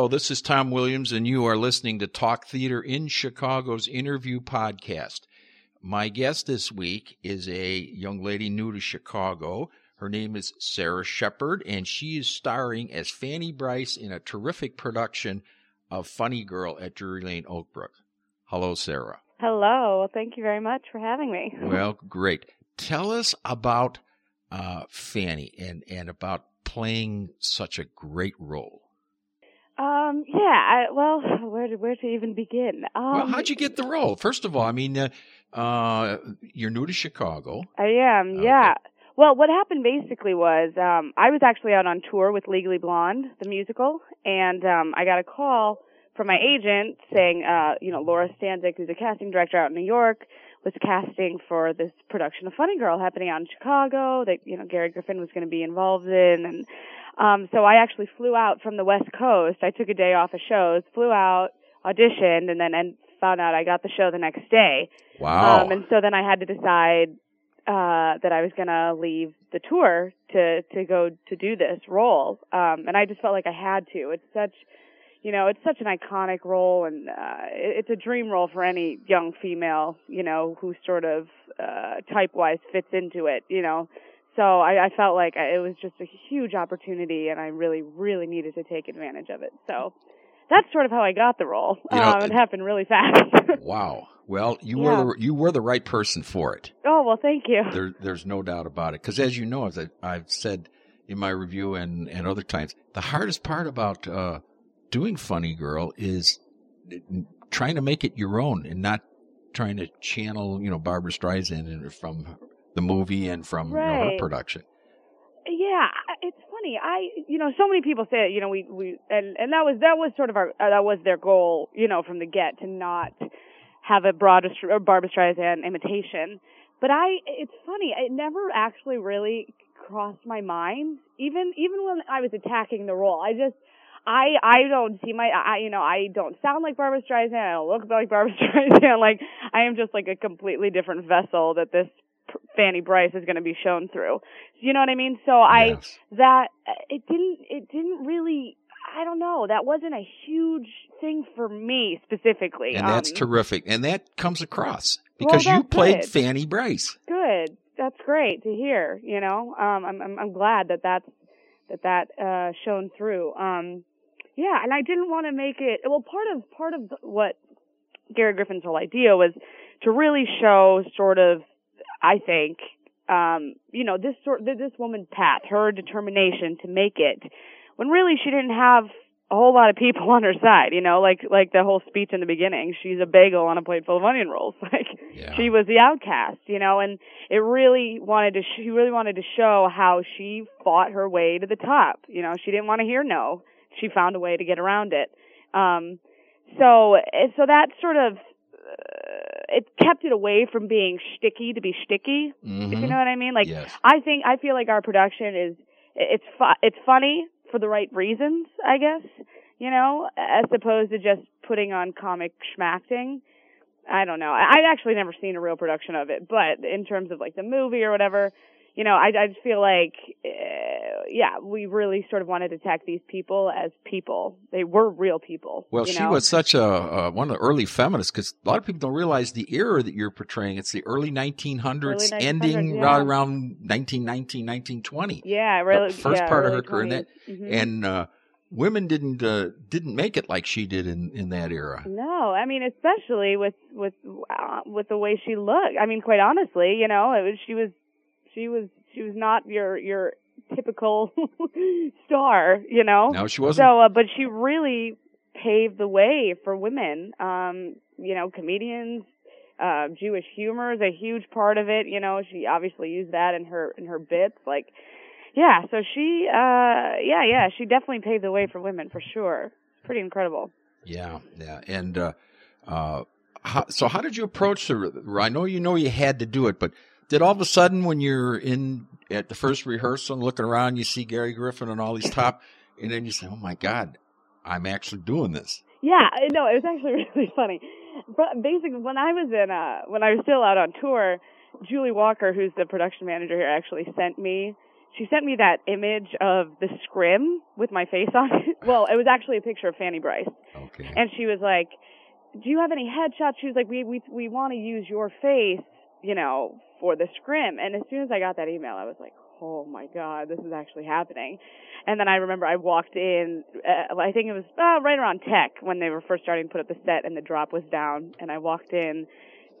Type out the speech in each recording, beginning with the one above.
Hello, this is Tom Williams, and you are listening to Talk Theater in Chicago's interview podcast. My guest this week is a young lady new to Chicago. Her name is Sarah Shepard, and she is starring as Fanny Brice in a terrific production of Funny Girl at Drury Lane Oakbrook. Hello, Sarah. Hello. Thank you very much for having me. Well, great. Tell us about uh, Fanny and, and about playing such a great role. Um, yeah, I, well, where to, where to even begin? Um, well, how'd you get the role? First of all, I mean, uh, uh, you're new to Chicago. I am, Okay. yeah. Well, what happened basically was um, I was actually out on tour with Legally Blonde, the musical, and um, I got a call from my agent saying, uh, you know, Laura Stanczyk, who's a casting director out in New York, was casting for this production of Funny Girl happening out in Chicago that you know Gary Griffin was going to be involved in, and um, so I actually flew out from the West Coast. I took a day off of shows, flew out, auditioned, and then and found out I got the show the next day. Wow. Um, and so then I had to decide uh, that I was going to leave the tour to to go to do this role. Um, and I just felt like I had to. It's such, you know, it's such an iconic role, and uh, it, it's a dream role for any young female, you know, who sort of uh, type wise fits into it, you know. So I, I felt like it was just a huge opportunity, and I really, really needed to take advantage of it. So that's sort of how I got the role. You know, um, it happened really fast. wow. Well, you Yeah. were the, you were the right person for it. oh well, thank you. There, there's no doubt about it. Because as you know, as I, I've said in my review and, and other times, the hardest part about uh, doing Funny Girl is trying to make it your own and not trying to channel, you know, Barbra Streisand and from the movie and from you know, her production. Yeah, it's funny. I, you know, so many people say, you know, we we and and that was that was sort of our uh, that was their goal, you know, from the get to not have a broad or Barbra Streisand imitation. But I, it's funny. It never actually really crossed my mind, even even when I was attacking the role. I just. I I don't see my I you know I don't sound like Barbra Streisand I don't look like Barbra Streisand like I am just like a completely different vessel that this Fanny Brice is going to be shown through. You know what I mean? So I Yes. that it didn't it didn't really I don't know that wasn't a huge thing for me specifically. And that's Um, terrific. And that comes across Well, because you played good. Fanny Brice. good. That's great to hear. You know, um, I'm I'm, I'm glad that that's that that uh, shown through. Um, yeah, and I didn't want to make it. Well, part of part of what Gary Griffin's whole idea was to really show sort of, I think, um, you know, this sort this woman's path, her determination to make it, when really she didn't have a whole lot of people on her side. You know, like like the whole speech in the beginning. She's a bagel on a plate full of onion rolls. Like Yeah. she was the outcast, you know, and it really wanted to, she really wanted to show how she fought her way to the top. You know, she didn't want to hear no. She found a way to get around it. Um, so, eh, so that sort of, it kept it away from being sticky to be sticky, if you Mhm. know what I mean. Like, yes. I think, I feel like our production is, it's fu- it's funny for the right reasons, I guess, you know, as opposed to just putting on comic schmacting. I don't know. I, I've actually never seen a real production of it, but in terms of like the movie or whatever, you know, I, I just feel like, uh, yeah, we really sort of wanted to attack these people as people. They were real people. Well, she know? was such a uh, one of the early feminists because a lot of people don't realize the era that you're portraying. It's the early 1900s, Early 1900s, ending yeah. right around 1919, 1920. yeah, really. the first yeah, part of her career, and that- 20s. Mhm. And uh, women didn't uh, didn't make it like she did in, in that era. No, I mean, especially with with uh, with the way she looked. I mean, quite honestly, you know, it was she was she was she was not your your typical star, you know. No, she wasn't. So, uh, but she really paved the way for women. Um, you know, comedians, uh, Jewish humor is a huge part of it. You know, she obviously used that in her in her bits. Like, yeah. So she, uh, yeah, yeah, she definitely paved the way for women for sure. It's pretty incredible. Yeah, yeah. And uh, uh, how, so, how did you approach the? I know you know you had to do it, but did all of a sudden when you're in at the first rehearsal and looking around, you see Gary Griffin and all these top, and then you say, "Oh my God, I'm actually doing this." Yeah, no, it was actually really funny. But basically, when I was in, uh, when I was still out on tour, Julie Walker, who's the production manager here, actually sent me she sent me that image of the scrim with my face on it. Well, it was actually a picture of Fanny Brice. Okay. And she was like, "Do you have any headshots?" She was like, "We we we want to use your face, you know, for the scrim." And as soon as I got that email, I was like, "Oh my god, this is actually happening." And then I remember I walked in. Uh, I think it was uh, right around tech when they were first starting to put up the set, and the drop was down. And I walked in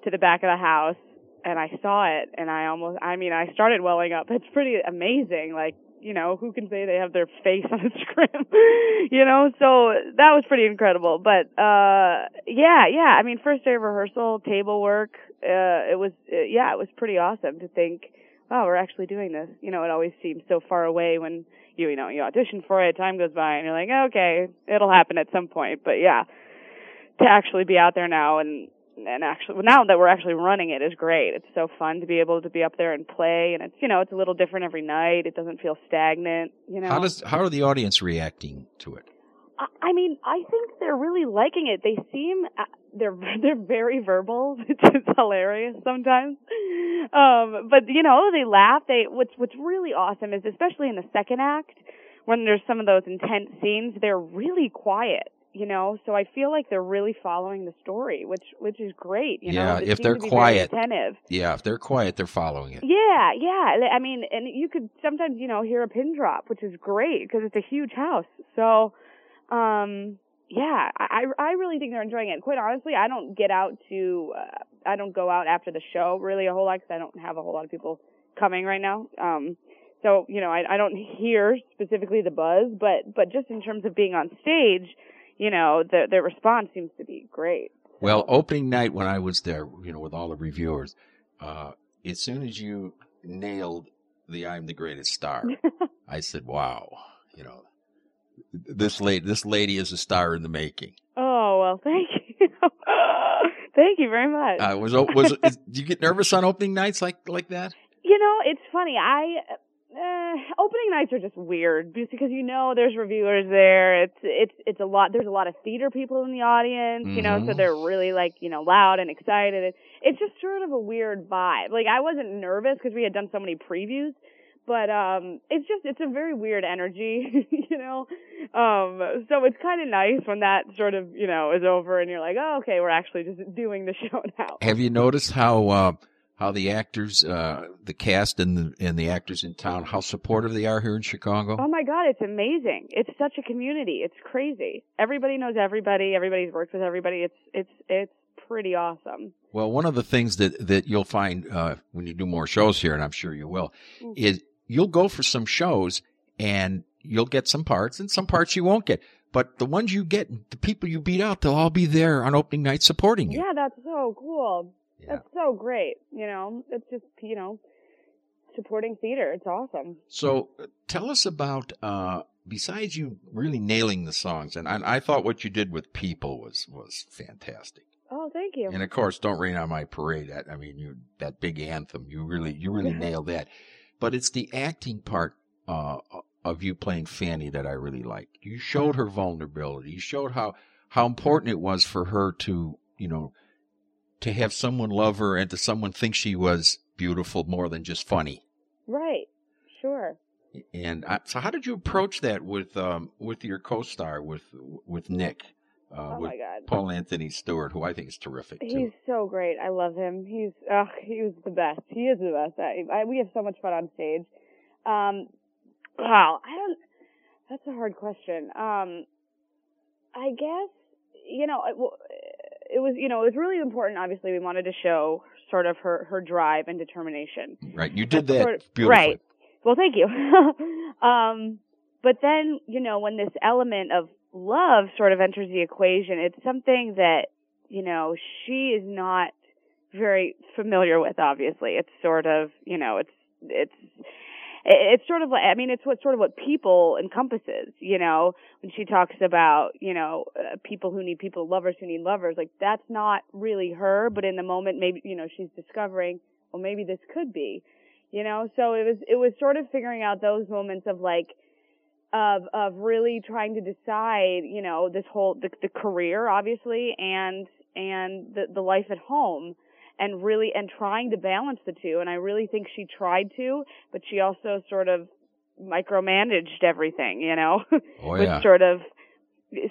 to the back of the house, and I saw it, and I almost. I mean, I started welling up. It's pretty amazing. Like you know, who can say they have their face on a scrim? you know, so that was pretty incredible. But uh yeah, yeah. I mean, first day of rehearsal, table work, uh it was uh, yeah, it was pretty awesome to think, wow, we're actually doing this. You know, it always seems so far away when you you know, you audition for it, time goes by and you're like, "Okay, it'll happen at some point." But yeah, to actually be out there now and and actually now that we're actually running it is great. It's so fun to be able to be up there and play, and it's you know it's a little different every night. It doesn't feel stagnant. You know. How does how are the audience reacting to it? I, mean, I think they're really liking it. They seem uh, they're they're very verbal, which is hilarious sometimes. Um, but you know, they laugh. They what's what's really awesome is especially in the second act when there's some of those intense scenes, they're really quiet you know? So i feel like they're really following the story which which is great you yeah know if they're quiet. attentive. Yeah if they're quiet they're following it. Yeah yeah. I mean and you could sometimes you know hear a pin drop which is great because it's a huge house. So um yeah i i really think they're enjoying it. Quite honestly i don't get out to uh, i don't go out after the show really a whole lot because i don't have a whole lot of people coming right now. Um so you know I, I don't hear specifically the buzz but but just in terms of being on stage you know, the the response seems to be great. Well, opening night when I was there, you know, with all the reviewers, uh, as soon as you nailed the "I'm the greatest star," I said, "Wow, you know, this lady, this lady is a star in the making." Oh well, thank you, thank you very much. Uh, was was is, do you get nervous on opening nights like like that? You know, it's funny. I uh, opening nights are just weird because you know there's reviewers there. It's it's it's a lot. There's a lot of theater people in the audience, you know, Mm-hmm. so they're really like you know loud and excited. It, it's just sort of a weird vibe. Like I wasn't nervous because we had done so many previews, but um, it's just it's a very weird energy, you know. Um, so it's kind of nice when that sort of you know is over and you're like, oh okay, we're actually just doing the show now. Have you noticed how uh, how the actors, uh, the cast, and the and the actors in town, how supportive they are here in Chicago? Oh my god, it's amazing. It's such a community. It's crazy. Everybody knows everybody. Everybody's worked with everybody. It's it's it's pretty awesome. Well, one of the things that that you'll find uh, when you do more shows here, and I'm sure you will, Mm. is you'll go for some shows and you'll get some parts, and some parts you won't get. But the ones you get, the people you beat out, they'll all be there on opening night supporting you. Yeah, that's so cool. Yeah. That's so great. You know, it's just you know, supporting theater. It's awesome. So uh, tell us about uh besides you really nailing the songs, and I, I thought what you did with people was was fantastic. Oh, thank you. And of course, "Don't Rain on My Parade." That I mean, you that big anthem, you really you really nailed that. But it's the acting part uh, of you playing Fanny that I really liked. You showed her vulnerability. You showed how how important it was for her to you know to have someone love her and to someone think she was beautiful more than just funny. Right. Sure. And I, so, how did you approach that with um, with your co-star with with Nick, uh, oh with my god. Paul Anthony Stewart, who I think is terrific too. He's so great. I love him. He's ugh, he was the best. He is the best. I, I we have so much fun on stage. Um, wow, I don't. That's a hard question. Um, I guess you know it, was you know it was really important. Obviously, we wanted to show sort of her her drive and determination. Right, you did that sort of- beautifully. Right. Well, thank you. um, but then, you know, when this element of love sort of enters the equation, it's something that, you know, she is not very familiar with, obviously. It's sort of, you know, it's, it's, it's sort of like, I mean, it's what sort of what people encompasses, you know, when she talks about, you know, uh, people who need people, lovers who need lovers, like that's not really her, but in the moment, maybe, you know, she's discovering, well, maybe this could be, you know, so it was, it was sort of figuring out those moments of like, of, of really trying to decide, you know, this whole, the, the career, obviously, and, and the, the life at home and really and trying to balance the two and I really think she tried to but she also sort of micromanaged everything, you know, Oh which sort of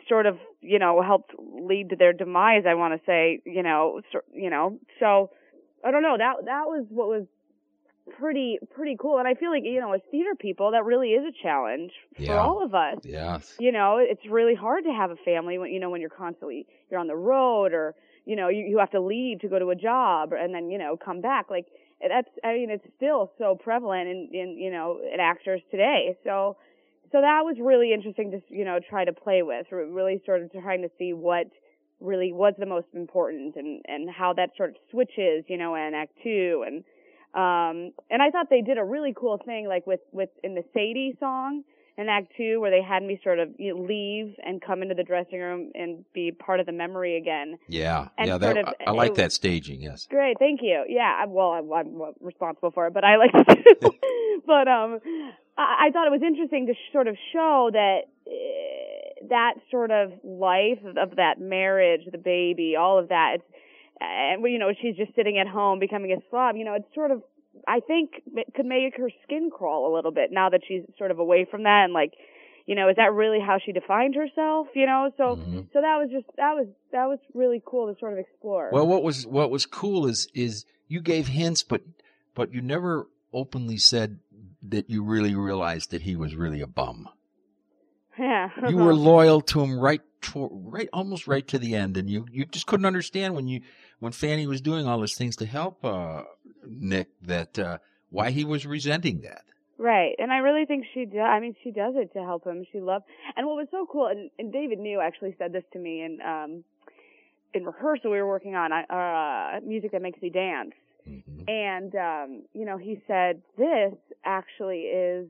sort of you know helped lead to their demise. I want to say, you know, so, you know, so I don't know. That that was what was pretty pretty cool, and I feel like you know, as theater people, that really is a challenge for Yeah. all of us Yes. you know it's really hard to have a family when you know when you're constantly you're on the road or you know you, you have to leave to go to a job and then you know come back. Like that's i mean it's still so prevalent in in you know in actors today. So so that was really interesting to you know try to play with. Really sort of trying to see what really was the most important and and how that sort of switches you know in act 2 and um and i thought they did a really cool thing like with with in the sadie song in Act Two, where they had me sort of you know, leave and come into the dressing room and be part of the memory again. Yeah. And yeah. That of- I, I like it- that staging. Yes. Great, thank you. Yeah, I- well, I'm, I'm responsible for it, but I like it too. but um, I, I thought it was interesting to sh- sort of show that uh, that sort of life of, of that marriage, the baby, all of that. It's and you know she's just sitting at home becoming a slob. You know, it's sort of I think it could make her skin crawl a little bit now that she's sort of away from that and like, you know, is that really how she defined herself? You know, so Mhm. so that was just that was that was really cool to sort of explore. Well, what was what was cool is is you gave hints, but but you never openly said that you really realized that he was really a bum. yeah, You were loyal to him right to, right almost right to the end, and you you just couldn't understand when you when Fanny was doing all these things to help uh, Nick that uh, why he was resenting that. Right, and I really think she does. I mean, she does it to help him. She loved, and what was so cool, and, and David New actually said this to me in um in rehearsal. We were working on uh music that makes me dance, hmm and um, you know, he said this actually is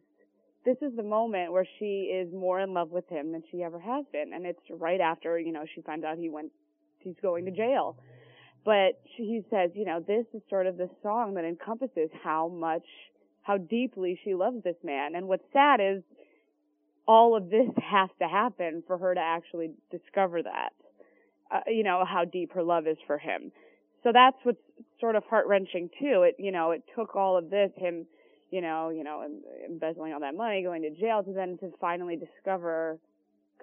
this is the moment where she is more in love with him than she ever has been, and it's right after you know she finds out he went he's going to jail. But she, he says, you know, this is sort of the song that encompasses how much, how deeply she loves this man. And what's sad is all of this has to happen for her to actually discover that, uh, you know, how deep her love is for him. So that's what's sort of heart wrenching too. It, you know, it took all of this, him, you know, you know, embezzling all that money, going to jail, to then to finally discover,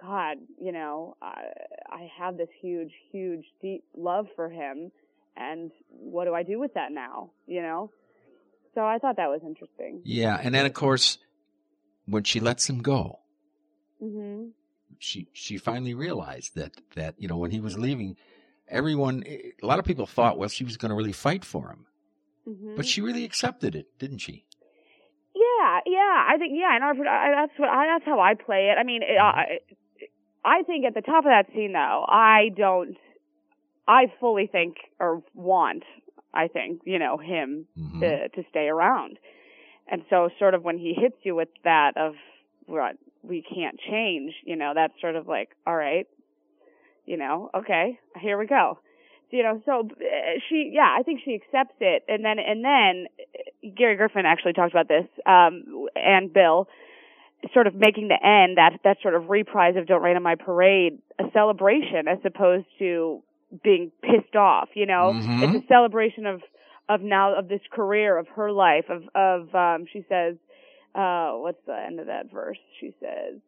God, you know, I, I have this huge, huge, deep love for him, and what do I do with that now? You know. So I thought that was interesting. Yeah, and then of course, when she lets him go, Mhm. she she finally realized that that you know when he was leaving, everyone a lot of people thought well she was going to really fight for him, Mhm. but she really accepted it, didn't she? Yeah, yeah. I think yeah, and I, I, that's what I, that's how I play it. I mean, it, I, I think at the top of that scene though, I don't. I fully think or want. I think you know him Mhm. to to stay around, and so sort of when he hits you with that of what we can't change, you know, that's sort of like all right, you know, okay, here we go. You know, so uh, she, yeah, I think she accepts it, and then and then uh, Gary Griffin actually talked about this, um, and Bill, sort of making the end that that sort of reprise of "Don't Rain on My Parade" a celebration as opposed to being pissed off. You know, Mhm. it's a celebration of of now of this career of her life of of um she says uh what's the end of that verse she says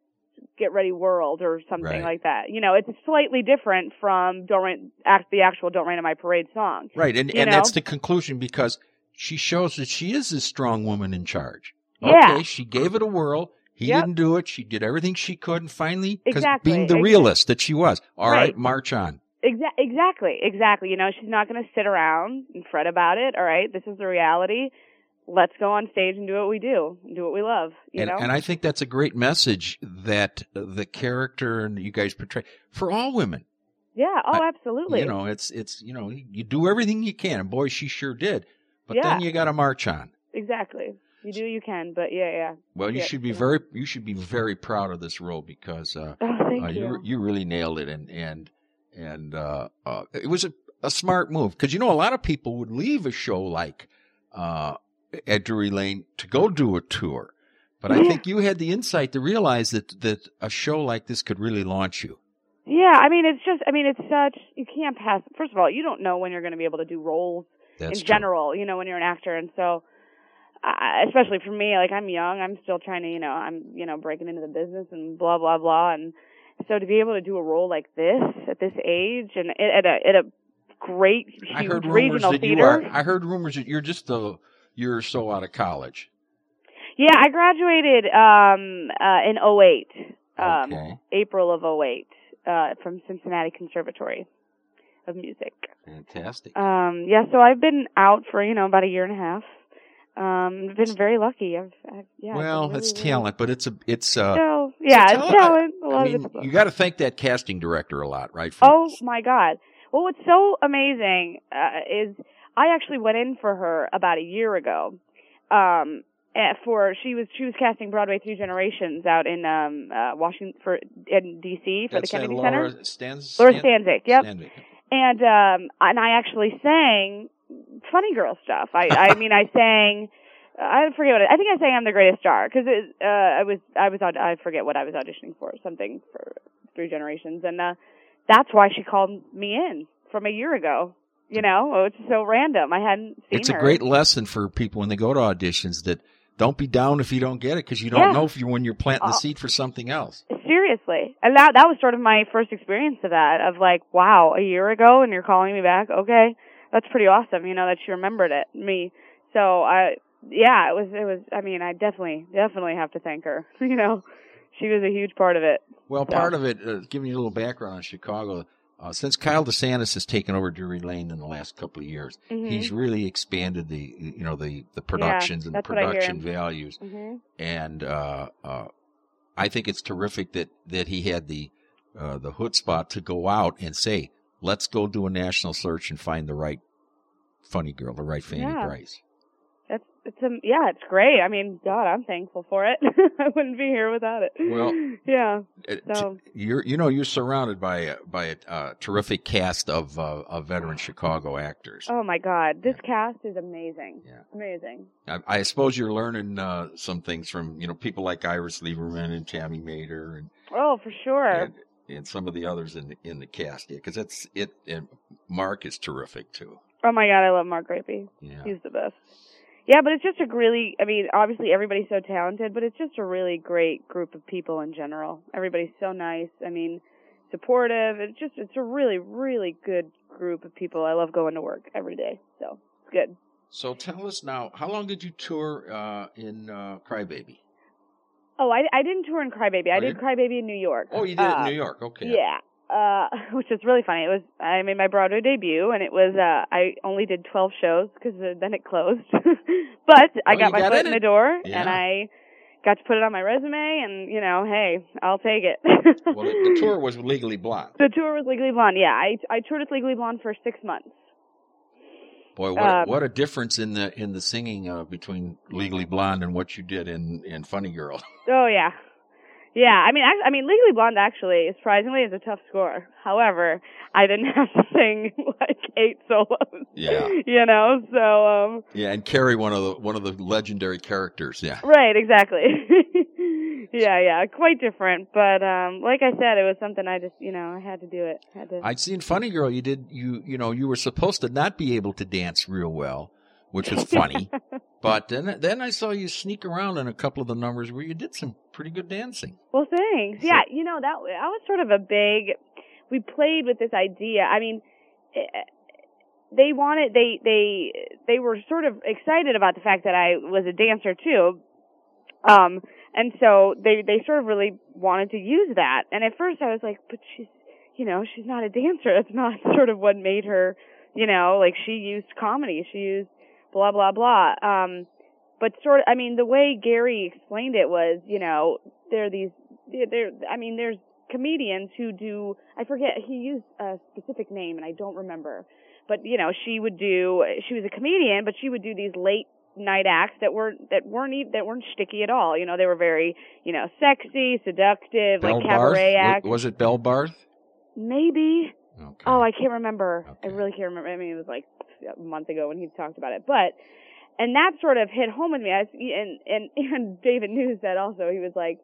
get ready world or something Right. like that you know it's slightly different from don't rain act the actual don't rain on my parade song Right, and You and that's the conclusion because she shows that she is a strong woman in charge. Yeah. Okay, she gave it a whirl. He Yep. didn't do it. She did everything she could, and finally, because Exactly, being the realist that she was, all right, Right. march on. Exa- exactly exactly you know she's not going to sit around and fret about it all right this is the reality let's go on stage and do what we do and do what we love you and, know and I think that's a great message that the character and you guys portray for all women. yeah oh I- absolutely You know, it's it's you know you do everything you can, and boy, she sure did. But then you got to march on. exactly you do you can but yeah yeah Well, you Yeah, should be know. very you should be very proud of this role because uh, oh uh, you you you really nailed it, and and and uh, uh, it was a, a smart move because you know a lot of people would leave a show like uh, at Drury Lane to go do a tour, but I think you had the insight to realize that that a show like this could really launch you. Yeah, I mean, it's just, I mean, it's such, you can't pass, first of all, you don't know when you're going to be able to do roles That's in true. general, you know, when you're an actor. And so, uh, especially for me, like I'm young, I'm still trying to, you know, I'm, you know, breaking into the business and blah blah blah, and so to be able to do a role like this at this age and at a at a great I heard rumors regional that theater. you are. I heard rumors that you're just a year or so out of college. Yeah, I graduated um uh in '08. Um Okay. April of '08 uh from Cincinnati Conservatory of Music. Fantastic. Um yeah, so I've been out for, you know, about a year and a half. Um I've been very lucky. I've, I've yeah. Well, really, it's really- talent, but it's a it's uh. So, yeah, it's talent. A I lot mean, you got to thank that casting director a lot, right? For- Oh my god. Well, what's so amazing uh, is I actually went in for her about a year ago. Um eh, for she was she was casting Broadway Three Generations out in um uh Washington for in DC for That's the uh, Kennedy Laura Center. Stans- Laura Stan- Stanczyk, yep. Stanczyk. And um and I actually sang funny girl stuff. I I mean I sang I forget what it, I think I sang I'm the greatest star because uh I was I was aud- I forget what I was auditioning for something for Three Generations and uh that's why she called me in from a year ago. You know, oh, it's so random. I hadn't seen It's a her. great lesson for people when they go to auditions that don't be down if you don't get it because you don't Yeah. know if you when you're planting the Oh. seed for something else. Seriously. And that that was sort of my first experience of that of like, wow, a year ago and you're calling me back. Okay. That's pretty awesome, you know, that she remembered it, me. So I yeah, it was it was I mean, I definitely definitely have to thank her. you know. She was a huge part of it. Well, Yeah. part of it, uh, giving you a little background on Chicago, uh, since Kyle DeSantis has taken over Drury Lane in the last couple of years, Mhm. he's really expanded the you know the the productions and the that's what I hear. production values, Mhm. and uh, uh, I think it's terrific that that he had the uh, the chutzpah to go out and say, "Let's go do a national search and find the right funny girl, the right Fanny Yeah. Brice." That's it's um yeah, it's great. I mean, god, I'm thankful for it. I wouldn't be here without it. Well, yeah. Uh, So- you're you know you're surrounded by a, by a uh, terrific cast of uh, of veteran Chicago actors. Oh my god, this cast is amazing. Yeah. Amazing. I, I suppose you're learning uh, some things from you know people like Iris Lieberman and Tammy Mader and Oh, for sure. and, and some of the others in the in the cast. Yeah, because it's it and Mark is terrific too. Oh my god, I love Mark Rapey. Yeah. He's the best. Yeah, but it's just a really, I mean, obviously everybody's so talented, but it's just a really great group of people in general. Everybody's so nice. I mean, supportive. It's just, it's a really, really good group of people. I love going to work every day. So, it's good. So tell us now, how long did you tour uh, in uh, Crybaby? Oh, I, I didn't tour in Crybaby. I Oh, did Crybaby in New York. Oh, you did it Uh, in New York. Okay. Yeah. Uh, which is really funny. It was I made my Broadway debut, and it was uh I only did twelve shows because then it closed. but I Well, got my got foot in in the door, Yeah. and I got to put it on my resume, and you know, hey, I'll take it. Well, the, the tour was Legally Blonde. The tour was Legally Blonde. Yeah, I I toured with Legally Blonde for six months. Boy, what, a, Um, what a difference in the in the singing uh, between Legally Blonde and what you did in in Funny Girl. Oh yeah, yeah. I mean, I, I mean, Legally Blonde actually, surprisingly, is a tough score. However, I didn't have to sing like eight solos. Yeah. You know, so um, Yeah, and Carrie, one of the one of the legendary characters. Yeah. right, exactly. Yeah, yeah, quite different. But um, like I said, it was something I just, you know, I had to do it. Had to. I'd seen Funny Girl. You did you you know you were supposed to not be able to dance real well, which was funny. but then then I saw you sneak around in a couple of the numbers where you did some pretty good dancing. Well, thanks. So- Yeah, you know that that was sort of a big. We played with this idea. I mean, eh, they wanted they they they were sort of excited about the fact that I was a dancer too, um, and so they they sort of really wanted to use that. And at first, I was like, but she's you know she's not a dancer. That's not sort of what made her. You know, like she used comedy. She used blah blah blah. Um, but sort of, I mean, the way Gary explained it was, you know, there are these, there, I mean, there's comedians who do, I forget, he used a specific name and I don't remember, but you know, she would do, she was a comedian, but she would do these late night acts that weren't that weren't even, that weren't sticky at all. You know, they were very, you know, sexy, seductive, Belle like cabaret Barth? acts. Was, it Belle Barth? Maybe. Okay. Oh, I can't remember. I really can't remember. I mean, it was like a month ago when he talked about it, but and that sort of hit home with me. I was, and and and David knew that also. He was like,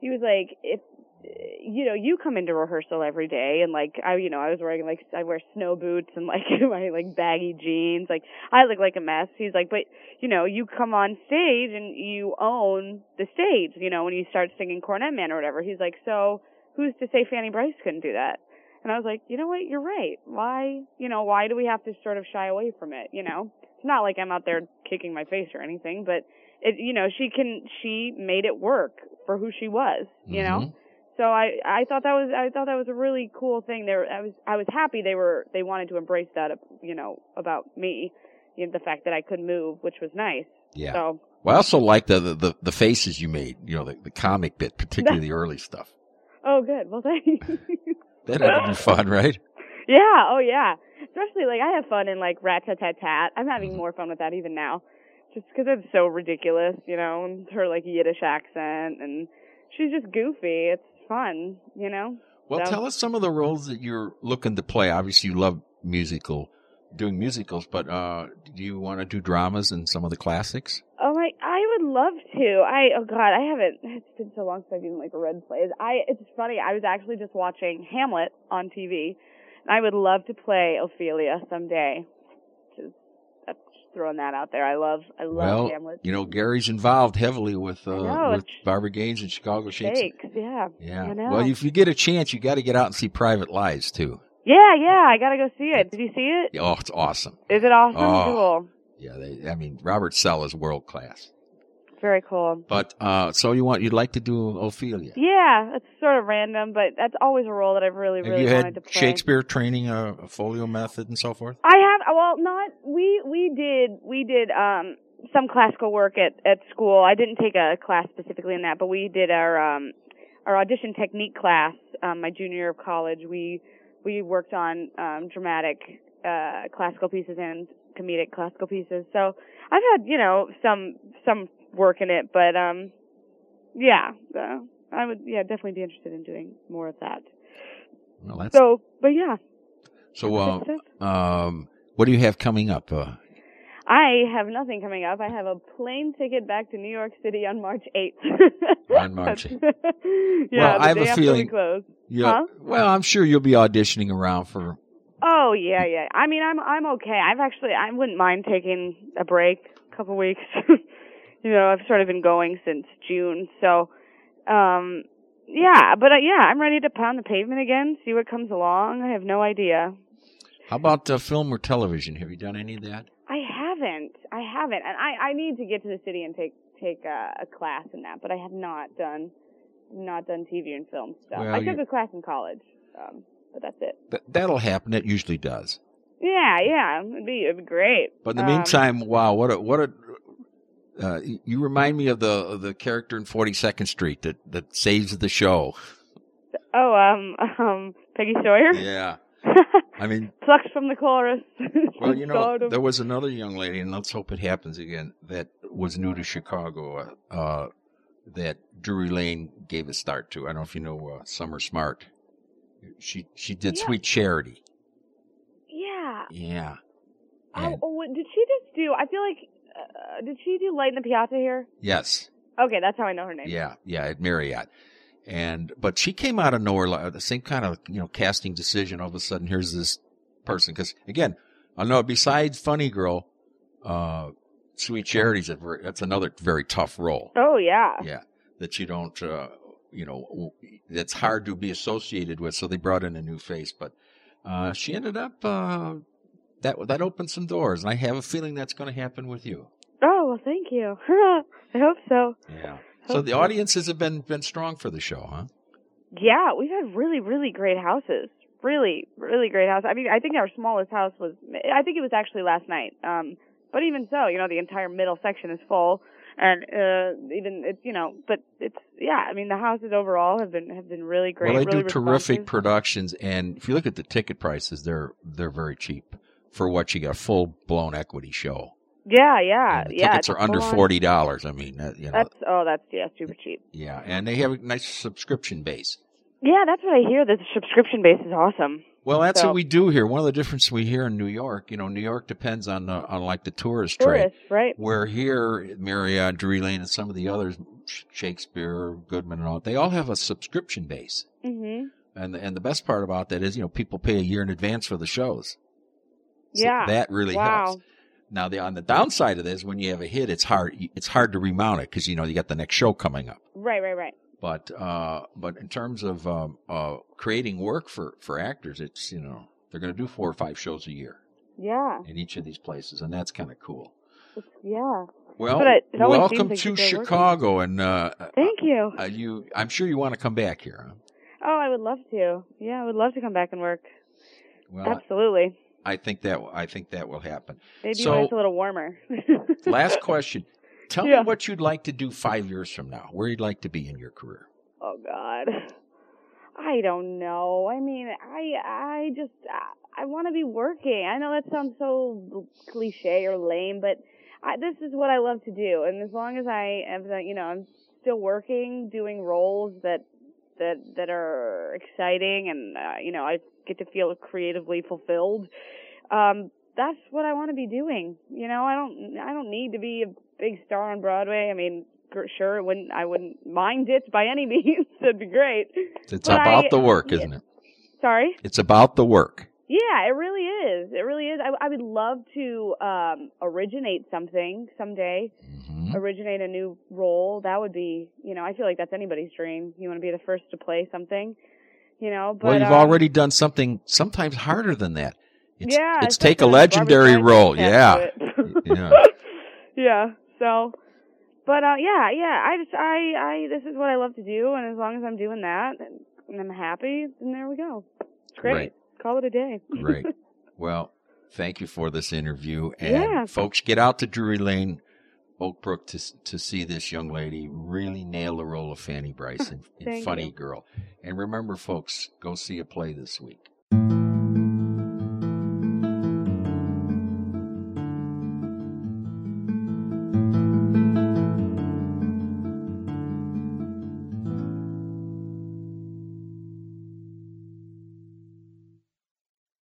he was like, if you know, you come into rehearsal every day and like I you know, I was wearing like I wear snow boots and like my like baggy jeans. Like I look like a mess. He's like, "But, you know, you come on stage and you own the stage, you know, when you start singing Cornet Man or whatever." He's like, "So, who's to say Fanny Brice couldn't do that?" And I was like, "You know what? You're right. Why, you know, why do we have to sort of shy away from it, you know?" It's not like I'm out there kicking my face or anything, but it you know, she can she made it work for who she was, you know? Mm-hmm. So I I thought that was I thought that was a really cool thing. There I was I was happy they were they wanted to embrace that you know about me, you know, the fact that I could move, which was nice. Yeah. So Well, I also like the, the the faces you made. You know, the, the comic bit, particularly the early stuff. oh good, well thank you. That had to be fun, right? yeah, oh yeah. Especially like I have fun in like rat tat tat tat. I'm having mm-hmm. more fun with that even now, just because it's so ridiculous, you know, and her like Yiddish accent and she's just goofy. It's fun, you know. Well, So- tell us some of the roles that you're looking to play. Obviously, you love musical, doing musicals, but uh, do you want to do dramas and some of the classics? Oh my, I would love to. I oh god, I haven't. It's been so long since I've even like read plays. I it's funny. I was actually just watching Hamlet on TV, and I would love to play Ophelia someday. Just that's just throwing that out there. I love I love well, Hamlet. you know, Gary's involved heavily with uh, know, with Barbara Gaines and Chicago Shakes. Shakes, yeah, Yeah. Well, if you get a chance, you got to get out and see Private Lives too. yeah, yeah. I gotta go see it. Did you see it? Oh, it's awesome. Is it awesome? Oh. Cool. Yeah, they, I mean, Robert Sella is world class. Very cool. But uh, so you want you'd like to do Ophelia? Yeah, it's sort of random, but that's always a role that I've really, Have really wanted to play. Shakespeare training, uh, a folio method, and so forth? I have well not we we did we did um some classical work at at school. I didn't take a class specifically in that, but we did our um our audition technique class um my junior year of college. We we worked on um dramatic uh classical pieces and comedic classical pieces. So I've had, you know, some some work in it, but um yeah, uh, I would yeah, definitely be interested in doing more of that. Well, that's So, but yeah. so. Uh, um, what do you have coming up? Uh, I have nothing coming up. I have a plane ticket back to New York City on March 8th. On March yeah, Well, I have a feeling- close. yeah. Huh? Well, I'm sure you'll be auditioning around for. Oh yeah, yeah. I mean, I'm I'm okay. I've actually I wouldn't mind taking a break, a couple weeks. you know, I've sort of been going since June, so um yeah, but uh, yeah, I'm ready to pound the pavement again, see what comes along. I have no idea. How about uh, film or television? Have you done any of that? I haven't. I haven't, and I I need to get to the city and take take a, a class in that, but I have not done not done TV and film stuff. Well, I took a class in college, um, but that's it. That, that'll happen. It usually does. Yeah, yeah, it'd be it'd be great. But in the Um, meantime, wow, what a what a. Uh, you remind me of the of the character in Forty Second Street that that saves the show. oh, um, um, Peggy Sawyer, Yeah, I mean, plucked from the chorus. well, you know, there was another young lady, and let's hope it happens again. That was new to Chicago. Uh, that Drury Lane gave a start to. I don't know if you know uh, Summer Smart. She she did Yeah. Sweet Charity. yeah. Yeah. Oh, And- oh, what- did she just do? I feel like uh, did she do Light in the Piazza here? yes. Okay, that's how I know her name. Yeah, yeah, at Marriott. And but she came out of nowhere, the same kind of you know casting decision. All of a sudden, here's this person. Because again, I know besides Funny Girl, uh, Sweet Charity's a very, that's another very tough role. Oh yeah. Yeah, that you don't, uh, you know, that's hard to be associated with. So they brought in a new face, but uh, she ended up uh, that that opened some doors, and I have a feeling that's going to happen with you. Oh well, thank you. I hope so. Yeah. So Hope the audiences have been been strong for the show, huh? Yeah, we've had really, really great houses. Really, really great house. I mean, I think our smallest house was. I think it was actually last night. Um, but even so, you know, the entire middle section is full, and uh, even it's you know, but it's yeah. I mean, the houses overall have been have been really great. Well, they really do terrific productions, and if you look at the ticket prices, they're they're very cheap for what you got. A full blown equity show. Yeah, yeah, And the yeah. tickets are under forty dollars. I mean, that, you know, That's oh, that's yeah, super cheap. yeah, and they have a nice subscription base. Yeah, that's what I hear. The subscription base is awesome. Well, that's So- what we do here. One of the differences we hear in New York, you know, New York depends on uh, on like the tourist trade. Tourists, right? Where here, Marriott, Drury Lane, and some of the others, Shakespeare, Goodman, and all. They all have a subscription base, Mm-hmm. and the, and the best part about that is you know people pay a year in advance for the shows. So Yeah. that really wow. helps. Now, the on the downside of this, when you have a hit, it's hard. It's hard to remount it because you know you got the next show coming up. Right, right, right. But uh, but in terms of um, uh, creating work for for actors, it's you know they're going to do four or five shows a year Yeah. in each of these places, and that's kind of cool. It's, yeah. Well, it- welcome seems to like they're working. Chicago, and uh, Thank you. uh, you. I'm sure you want to come back here. Huh? Oh, I would love to. Yeah, I would love to come back and work. Well, Absolutely. I think that I think that will happen. Maybe So- when it's a little warmer. Last question. Tell Yeah. me what you'd like to do five years from now. Where you'd like to be in your career. oh God. I don't know. I mean, I I just I, I want to be working. I know that sounds so cliche or lame, but I, this is what I love to do. And as long as I am, you know, I'm still working, doing roles that that that are exciting, and uh, you know, I get to feel creatively fulfilled. Um, that's what I want to be doing. You know, I don't I don't need to be a big star on Broadway. I mean, sure, it wouldn't I wouldn't mind it by any means. That'd be great. It's But about I- the work, isn't it? Sorry. It's about the work. Yeah, it really is. It really is. I, I would love to um originate something someday. hmm Originate a new role. That would be, you know, I feel like that's anybody's dream. You want to be the first to play something, you know. But well, you've um, already done something sometimes harder than that. It's, yeah, it's take a especially when Barbra legendary role. Yeah. Yeah. yeah. So, but uh yeah, yeah. I just I I this is what I love to do, and as long as I'm doing that and, and I'm happy, then there we go. Great. Call it a day. Great. Well, thank you for this interview. And Yeah. folks, get out to Drury Lane, Oakbrook to to see this young lady really nail the role of Fanny in Funny you. Girl. And remember, folks, go see a play this week.